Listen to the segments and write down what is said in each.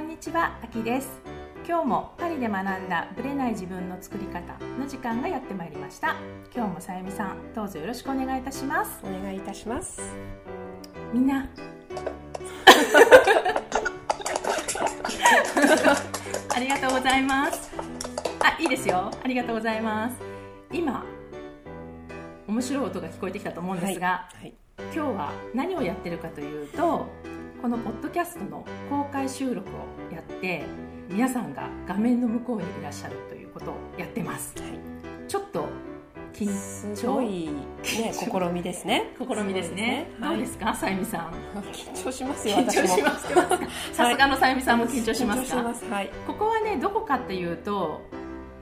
こんにちは、あきです。今日もパリで学んだブレない自分の作り方の時間がやってまいりました。今日もさゆみさんどうぞよろしくお願いいたします。お願いいたします。みんな。ありがとうございます。あ、いいですよ。ありがとうございます。今面白い音が聞こえてきたと思うんですが、はい。はい。今日は何をやってるかというとこのポッドキャストの公開収録をやって皆さんが画面の向こうにいらっしゃるということをやってます。ちょっと緊すごいね試みですね。試みですね。どうですかさゆみさん？緊張しますよ緊張しますか？さすがのさゆみさんも緊張しますはい。ここはねどこかっていうと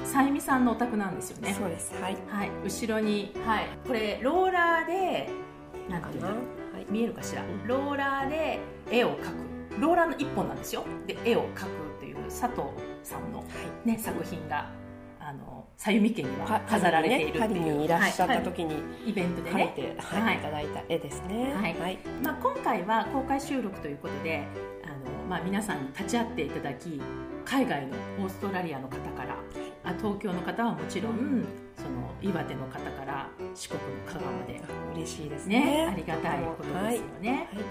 さゆみさんのお宅なんですよね。そうです。はい。はい。後ろにはい。これローラーでなんていうの？はい。見えるかしら？うん。ローラーで絵を描く。ローラーの一本なんですよ。で絵を描くという佐藤さんの、ね、作品があのさゆみ家にはは飾られているっていう。パリにいらっしゃったはい時にイベントでね。描いて、はいはい。いただいた絵ですね。はい。はい。まあ、今回は公開収録ということであの、まあ、皆さんに立ち会っていただき海外のオーストラリアの方からあ東京の方はもちろんその岩手の方から四国の香川まで。あ嬉しいですね。ねありがたいことですよね。はい、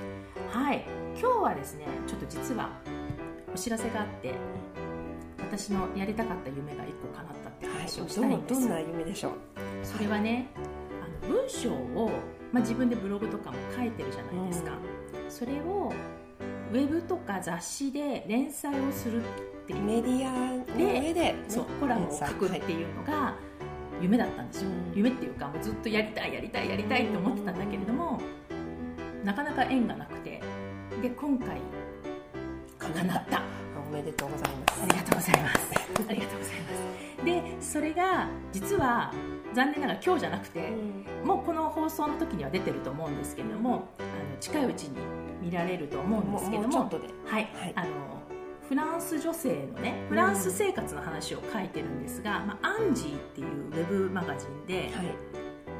今日はですねちょっと実はお知らせがあって私のやりたかった夢が一個叶ったってはい話をしたいんです、どうどんな夢でしょう？それはねあの文章を、まあ、自分でブログとかも書いてるじゃないですか、それをウェブとか雑誌で連載をするっていう。メディアの上でそうコラムを書くっていうのが夢だったんですよ、うん。夢っていうかもうずっとやりたいやりたいやりたいって思ってたんだけれどもなかなか縁がなくてで今回叶った。おめでとうございます。ありがとうございます。ありがとうございます。でそれが実は残念ながら今日じゃなくて、もうこの放送の時には出てると思うんですけれどもあの近いうちに見られると思うんですけどもはい、はい。あのフランス女性のねフランス生活の話を書いてるんですが、まあ、アンジーっていうウェブマガジンで、はい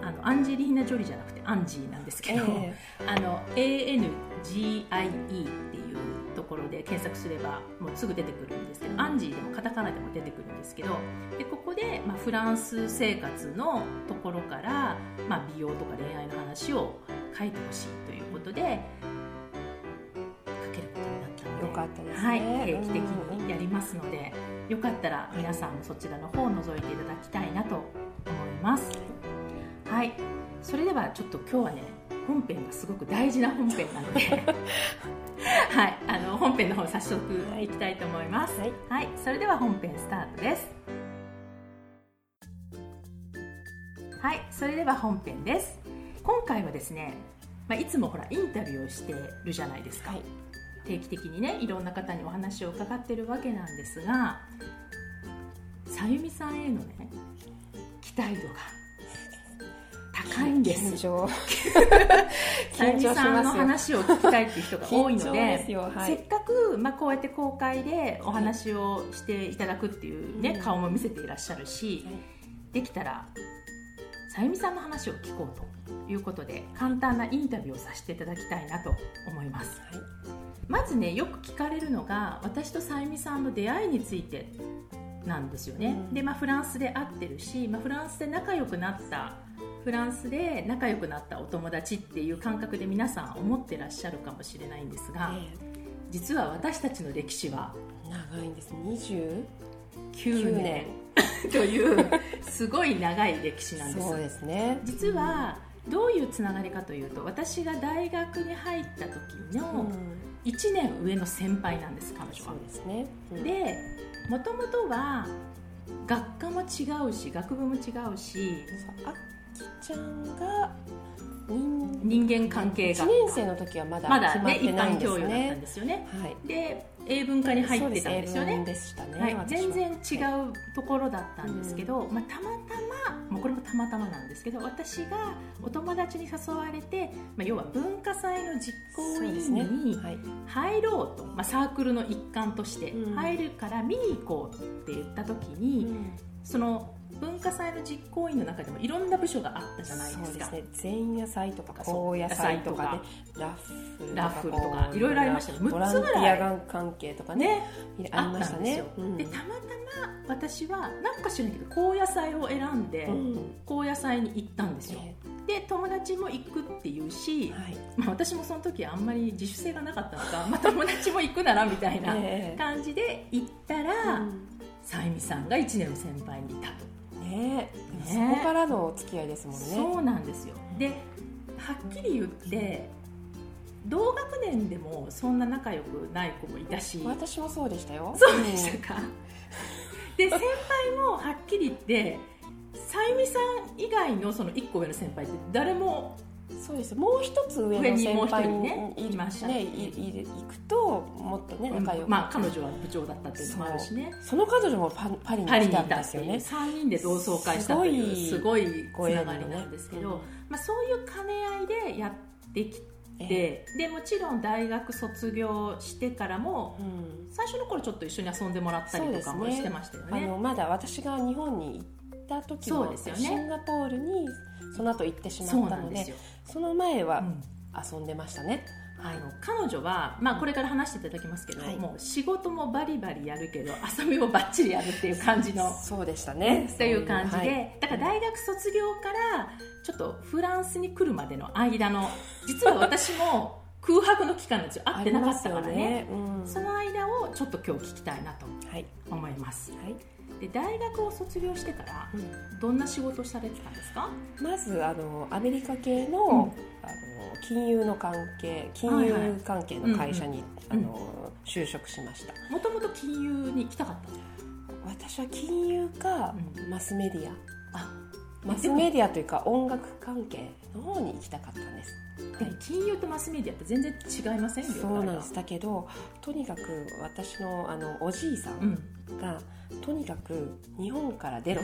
あのアンジェリーナ・ジョリーじゃなくてアンジーなんですけど、えあの ANGIE っていうところで検索すればもうすぐ出てくるんですけど、うん。アンジーでもカタカナでも出てくるんですけどでここで、まあ、フランス生活のところから、まあ、美容とか恋愛の話を書いてほしいということで書けることになったのでよかったですね。はい、定期的うんにやりますのでよかったら皆さんもそちらの方を覗いていただきたいなと思いますはい。それではちょっと今日はね本編がすごく大事な本編なので。はい。あの本編の方早速いきたいと思います。はい。はい、それでは本編スタートです。はい。それでは本編です。今回はですね、まあ、いつもほらインタビューをしてるじゃないですか、はい。定期的にねいろんな方にお話を伺ってるわけなんですがさゆみさんへのね期待度が高いんです。緊張さゆみさんの話を聞きたいっていう人が多いのではい。せっかく、まあ、こうやって公開でお話をしていただくっていうね、うん顔も見せていらっしゃるし、できたらさゆみさんの話を聞こうということで簡単なインタビューをさせていただきたいなと思います。はい。まずねよく聞かれるのが私とさゆみさんの出会いについてなんですよね、うん。で、まあ、フランスで会ってるし、まあ、フランスで仲良くなったフランスで仲良くなったお友達っていう感覚で皆さん思ってらっしゃるかもしれないんですが、え実は私たちの歴史は？え長いんです。29 9年。年。というすごい長い歴史なんです。そうですね。実はどういうつながりかというと私が大学に入った時の1年上の先輩なんです彼女は。そうですね。うん。でもともとは学科も違うし学部も違うしきちゃんが人人間関係1が年生の時はまだ決まっね一てないんです般教養だったんねですよね。はい。で英文科に入ってたんですよね。ね。はい、全然違うところだったんですけど、まあ、たまたまもうこれもたまたまなんですけど私がお友達に誘われて、まあ、要は文化祭の実行委員にはい。入ろうと、まあ、サークルの一環としてうん。入るから見に行こうって言った時に、その文化祭の実行委員の中でもいろんな部署があったじゃないですか。そうですね。前夜祭とか後夜祭とかで野ラッフルとかいろいろありましたね。ボランテ6つぐらい。ィア関係とかねねありましたね。でたまたま私はなんか知らないけど高野菜を選んで、うん。高野菜に行ったんですよ。えで友達も行くっていうしー、はい。まあ、私もその時あんまり自主性がなかったのか、まあ、友達も行くならみたいな ええ。感じで行ったら、うん。さゆみさんが1年の先輩にいたと、ね。そこからのお付き合いですもんね。そうなんですよ。ではっきり言って同学年でもそんな仲良くない子もいたし。私もそうでしたよ。そうでしたか、で先輩もはっきり言ってさゆみさん以外のその1個上の先輩って誰もうんそうです。もう一つ上の先輩一人ねにいました。ねいい行くともっとね仲良く、まあ彼女は部長だったっていうのもあるしね。その彼女もパパリに来たんですよね。3人で同窓会したというすすごいつながりなんですけど、うんまあ、そういう兼ね合いでやってきえて、でもちろん大学卒業してからもうん。最初の頃ちょっと一緒に遊んでもらったりとかもしてましたよね。あのまだ私が日本に行った時もそうですよね。シンガポールにその後行ってしまったのでその前はうん。遊んでましたね、あの彼女は、まあ、これから話していただきますけど、はい。もう仕事もバリバリやるけど遊びもバッチリやるっていう感じのそうでしたね。っていう感じで、はい。だから大学卒業からちょっとフランスに来るまでの間の実は私も空白の期間ですよ会ってなかったからね。うん。その間をちょっと今日聞きたいなとはい思います。はい。で大学を卒業してからうん。どんな仕事をされてたんですか？まずあのアメリカ系の,、うん。あの金融の関係金融関係の会社に、あの就職しました。もともと金融に行きたかったの？私は金融かうマスメディア。あマスメディアというか音楽関係の方に行きたかったんですでも金融とマスメディアって全然違いませんよそうなんです。だけどとにかく私のあのおじいさうん。んが、とにかく日本から出ろ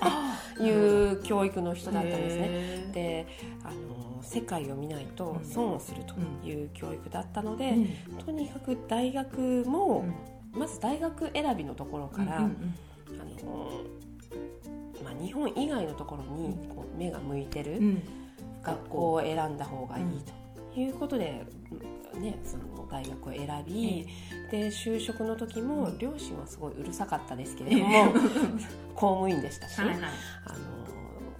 あと いう教育の人だったんですね。ねであの世界を見ないと損をするという教育だったので、とにかく大学も、まず大学選びのところから、あのまあ、日本以外のところにこう目が向いてる学校。を選んだ方がいいということで、ね、その大学を選び、で就職の時も両親はすごいうるさかったですけれども、公務員でしたし、はいはい。あの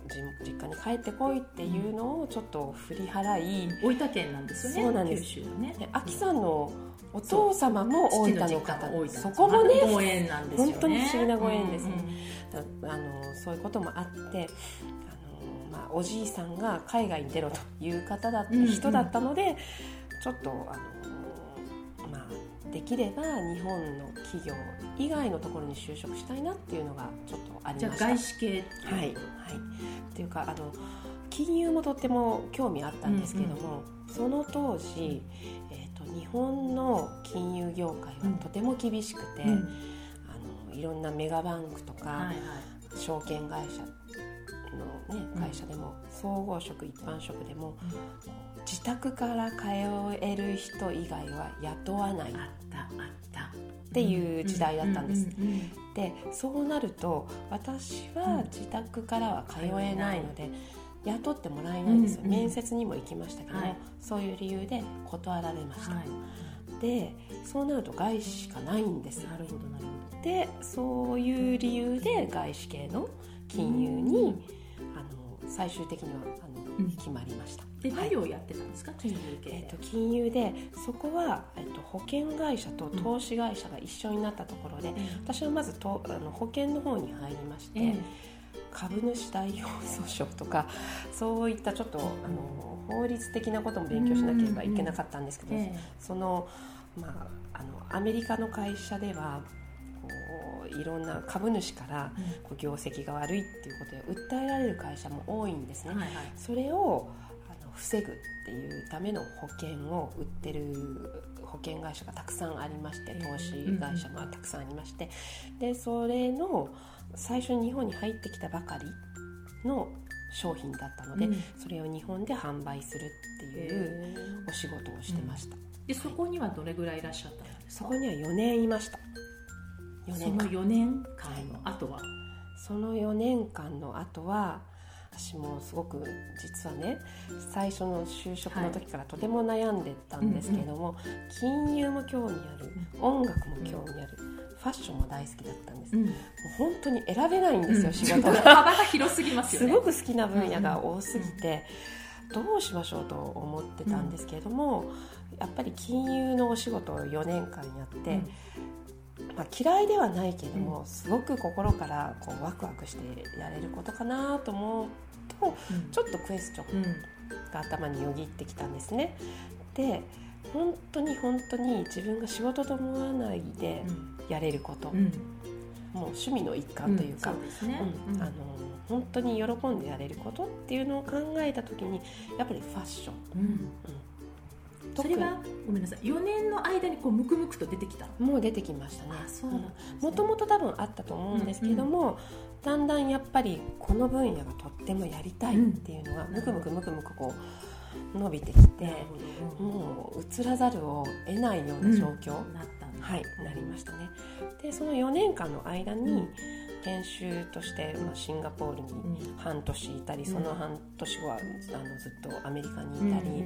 じ実家に帰ってこいっていうのをちょっと振り払い、大分県なんですよねそうなんです。九州のね。で秋さんのお父様も大分の父方そこもねご縁なんですよね。本当に不思議なご縁ですね。うんあのそういうこともあってまあ、おじいさんが海外に出ろという方だった、うんうん人だったのでちょっとあの、まあ、できれば日本の企業以外のところに就職したいなっていうのがちょっとありじゃあました。外資系。はい、はい、っていうかあの金融もとっても興味あったんですけども、その当時、えー、と日本の金融業界はとても厳しくて、うん。あのいろんなメガバンクとか、はいはい。証券会社の、ね、会社でも、総合職一般職でも、自宅から通える人以外は雇わない。っあったあった。ていう時代だったんです。でそうなると私は自宅からは通えないので、雇ってもらえないんですよ、うんうん。面接にも行きましたけども、はい。そういう理由で断られました、はい。でそうなると外資しかないんです。なるほどなるほでそういう理由で外資系の金融に、あの最終的にはあの、うん。決まりました。どで何をやってたんですか？金融系えー、と金融でそこは、えー、と保険会社と投資会社が一緒になったところで、私はまずとあの保険の方に入りまして、ええ株主代表訴訟とかそういったちょっとあの法律的なことも勉強しなければいけなかったんですけど、えその,、まあ、あのアメリカの会社ではこういろんな株主からえこう業績が悪いっていうことで訴えられる会社も多いんですね。はいはい。それをあの防ぐっていうための保険を売ってる保険会社がたくさんありまして投資会社もたくさんありまして。でそれの最初に日本に入ってきたばかりの商品だったので、うん。それを日本で販売するっていうえお仕事をしてました、でそこにはどれぐらいいらっしゃったんですか？そこには4年いました。4その年間。4年間の後は？その4年間の後は私もすごく実はね最初の就職の時からとても悩んでたんですけれども、はい金融も興味ある音楽も興味ある、ファッションも大好きだったんです、うん、もう本当に選べないんですよ、仕事が。幅が広すぎますよね。すごく好きな分野が多すぎて、どうしましょうと思ってたん。ですけれども、やっぱり金融のお仕事を4年間やって、まあ、嫌いではないけれども、すごく心からこうワクワクしてやれることかなと思うと、ちょっとクエスチョンが頭によぎってきたんですね。で本当に本当に自分が仕事と思わないでやれること、うん、もう趣味の一環というか、あの本当に喜んでやれることっていうのを考えた時にやっぱりファッション、うん、それはごめんなさい。4年の間にこうムクムクと出てきたもう出てきましたね。もともと多分あったと思うんですけども、うんうん、だんだんやっぱりこの分野がとってもやりたいっていうのが、ムクムクムクムクこう伸びてきて、もう移らざるを得ないような状況、うん、なったはい、なりましたねでその4年間の間に、研修として、まあ、シンガポールに半年いたり、その半年後はあのずっとアメリカにいたり、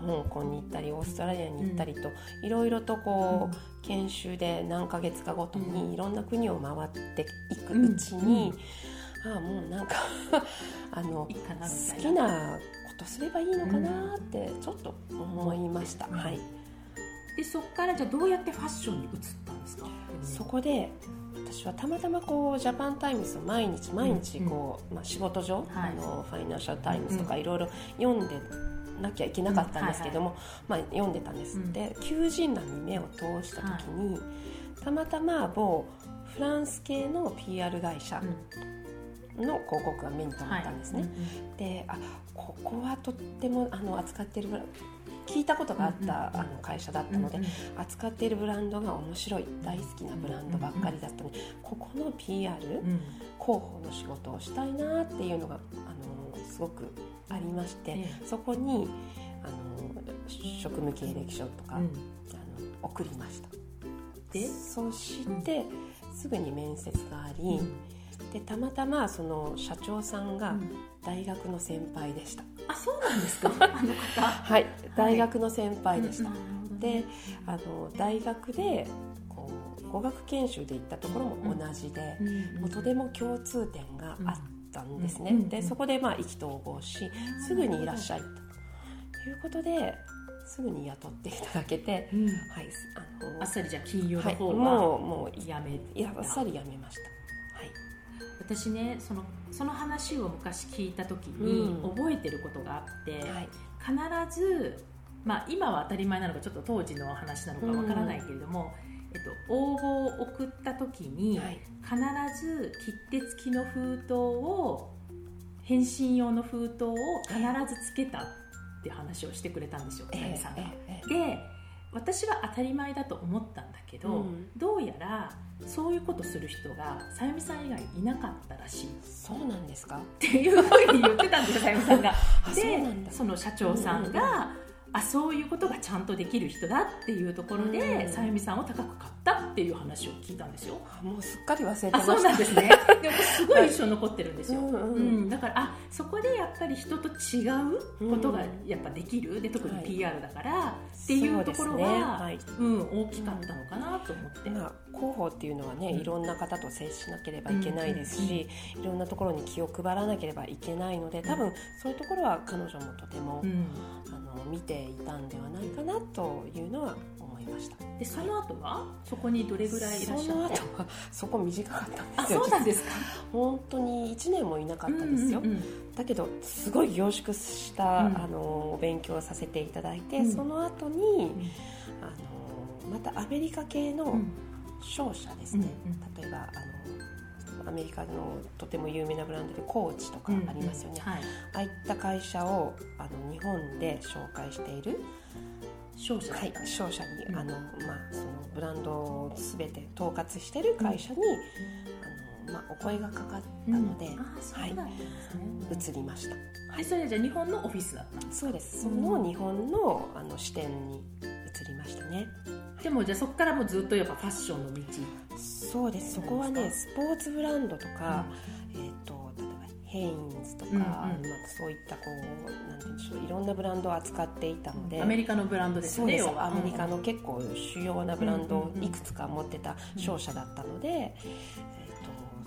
香港に行ったりオーストラリアに行ったりと、いろいろとこう、研修で何ヶ月かごとにいろんな国を回っていくうちに、ああもうなんか あの好きなことすればいいのかなってちょっと思いました。はいでそこからじゃあどうやってファッションに移ったんですか？そこで私はたまたまこうジャパンタイムズを毎日毎日こう、うん、まあ、仕事上、はい、あのファイナンシャルタイムズとかいろいろ読んでなきゃいけなかったんですけども、まあ、読んでたんです、うん、で求人欄に目を通した時に、はい、たまたま某フランス系の PR 会社の広告が目に留まったんですね、はい、であここはとってもあの扱ってる聞いたことがあったあの会社だったので、扱っているブランドが面白い大好きなブランドばっかりだったので、ここの PR、広報の仕事をしたいなっていうのがあのすごくありまして、そこにあの職務経歴書とか、あの送りました。で？そして、すぐに面接があり、でたまたまその社長さんが大学の先輩でした、あそうなんですか？あの方。はい。大学の先輩でした、はい、であの大学でこう語学研修で行ったところも同じで、うん、もうとても共通点があったんですね、うん、でそこでまあ意気投合しすぐにいらっしゃいと。いうことですぐに雇っていただけて、うん、はいあのあっさりじゃあ金融の方は、はい、もうもうやめあっさりやめました私ねそのその話を昔聞いた時に覚えてることがあって、うんはい、必ず、まあ、今は当たり前なのかちょっと当時の話なのかわからないけれども、うん、えっと、応募を送った時に、はい、必ず切手付きの封筒を返信用の封筒を必ずつけたって話をしてくれたんですよ、えー、さんが。えー、で私は当たり前だと思ったんだけど、うん、どうやらそういうことする人がさゆみさん以外いなかったらしいそうなんですか？っていうふうに言ってたんですよさゆみさんが。でその社長さんが、あそういうことがちゃんとできる人だっていうところで、さゆみさんを高く買ったっていう話を聞いたんですよもうすっかり忘れてましたそうなんですね。でもすごい印象残ってるんですよ、うんうん、だからあそこでやっぱり人と違うことがやっぱできる、で特に PR だから、はい、っていうところは、ね。はい、うん、大きかったのかなと思って、まあ、広報っていうのはね、いろんな方と接しなければいけないですし、いろんなところに気を配らなければいけないので多分そういうところは彼女もとても、あの見ていたんではないかなというのはました。でその後は、そこにどれぐらいいらっしゃその後はそこ短かったんですよ。そうなんですか？本当に1年もいなかったですよ、うんうんうん、だけどすごい凝縮した、うん、あの勉強させていただいて、うん、その後に、うん、あのまたアメリカ系の商社ですね、例えばあのアメリカのとても有名なブランドでコーチとかありますよね、はい、ああいった会社をあの日本で紹介している商社はい、商社に、うん、あのまあ、そのブランドを全て統括している会社に、うん、あのまあ、お声がかかったので、うん、はい、移りました。はい、それじゃ日本のオフィスだったそうです。その日本のあの支店に移りましたね。でもじゃあそこからもずっとやっぱファッションの道。そうです。そこはねスポーツブランドとか、ヘインズとか、うんうん、まあ、そういったこうなんていうんでしょういろんなブランドを扱っていたので、アメリカのブランドですねアメリカの結構主要なブランドをいくつか持ってた商社だったので、え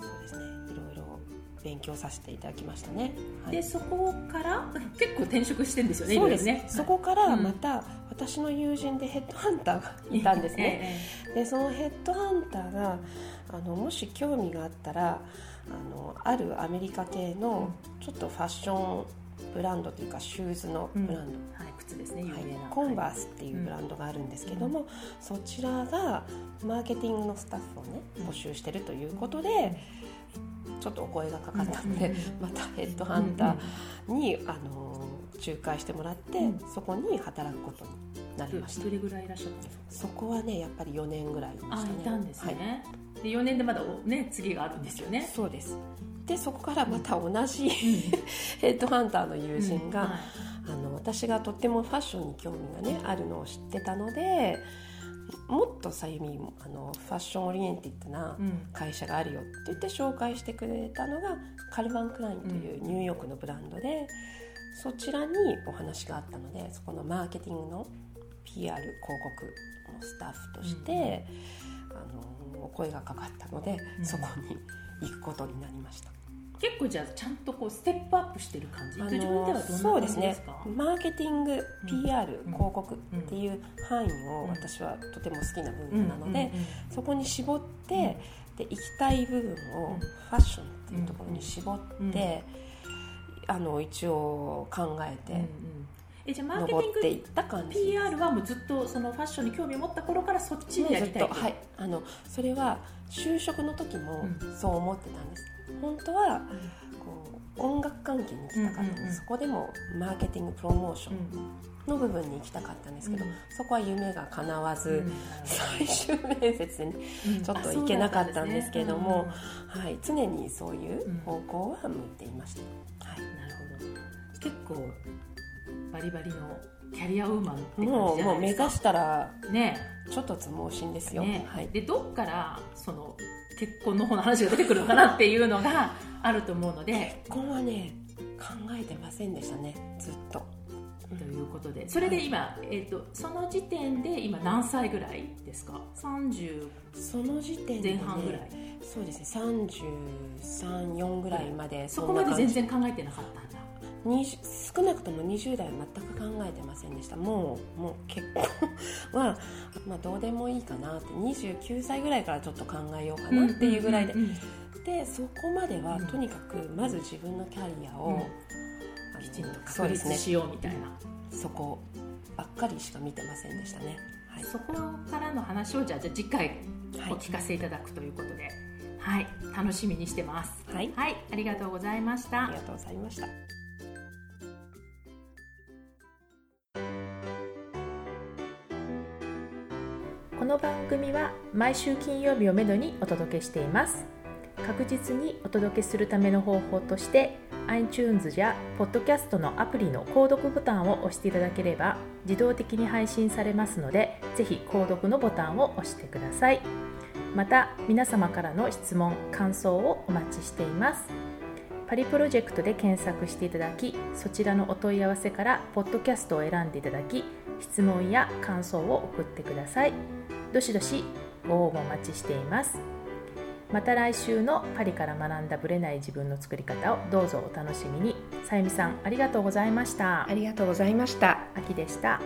ー、とそうですね。いろいろ勉強させていただきましたね、はい、でそこから結構転職してんですよねそうです。ね、そこからまた、私の友人でヘッドハンターがいたんですね、でそのヘッドハンターがあのもし興味があったらあのあるアメリカ系のちょっとファッションブランドというかシューズのブランド、うん、はい、靴ですね有名な、はい、コンバースっていうブランドがあるんですけども、うん、そちらがマーケティングのスタッフをね募集してるということで、ちょっとお声がかかったので、またヘッドハンターに、あの仲介してもらって、そこに働くことになりました。どれぐらいいらっしゃったんですか？そこはねやっぱり4年ぐらいでしたね。あいたんですね、はい、で4年でまだね次があるんですよね。そうです。でそこからまた同じ、ヘッドハンターの友人が、はい、あの私がとってもファッションに興味がねあるのを知ってたのでもっとさゆみあのファッションオリエンティッドな会社があるよって言って紹介してくれたのがカルバン・クラインというニューヨークのブランドで、そちらにお話があったのでそこのマーケティングの PR 広告のスタッフとして、うん、あのお声がかかったので、うん、そこに行くことになりました。結構じゃあちゃんとこうステップアップしてる感じ、あのー、そうですね。マーケティング PR、うん、広告っていう範囲を私はとても好きな分野なので、そこに絞って、で行きたい部分をファッションっていうところに絞って、あの一応考えて。えじゃあマーケティングた感じ PR はもうずっとそのファッションに興味を持った頃からそっちでやりたいはい。あのそれは就職の時もそう思ってたんです、うん、本当はこう音楽関係に行きたかったんです、うんうんうん、そこでもマーケティングプロモーションの部分に行きたかったんですけど、うん、そこは夢が叶わず、うん、最終面接にちょっと行けなかったんですけれども、ね、はい、常にそういう方向は向いていました、はい、なるほど。結構バリバリのキャリアウーマンって感じもうもう目指したらね。ちょっとつ盲信ですよ、ね、はい、でどっからその結婚の方の話が出てくるのかなっていうのがあると思うので。結婚はね考えてませんでしたね。ずっと。ということで。それで今、はい、えーと、その時点で今何歳ぐらいですか？30その時点前半ぐらい。そうですね。334ぐらいまでそこまで全然考えてなかった少なくとも20代は全く考えてませんでした。もうもう結婚は、まあ、どうでもいいかなって。29歳ぐらいからちょっと考えようかなっていうぐらいで、でそこまではとにかくまず自分のキャリアを、うん、きちんと確立しようみたいな、そこばっかりしか見てませんでしたね、はい、そこからの話をじゃあじゃあ次回お聞かせいただくということで、はい、はい、楽しみにしてます、はい、はい、ありがとうございました。ありがとうございましたこの番組は毎週金曜日をめどにお届けしています。確実にお届けするための方法として iTunes や Podcast のアプリの購読ボタンを押していただければ自動的に配信されますのでぜひ購読のボタンを押してください。また皆様からの質問感想をお待ちしています。パリプロジェクトで検索していただきそちらのお問い合わせからポッドキャストを選んでいただき質問や感想を送ってください。どしどしご応募お待ちしています。また来週のパリから学んだブレない自分の作り方をどうぞお楽しみに。さゆみさんありがとうございました。ありがとうございました。秋でした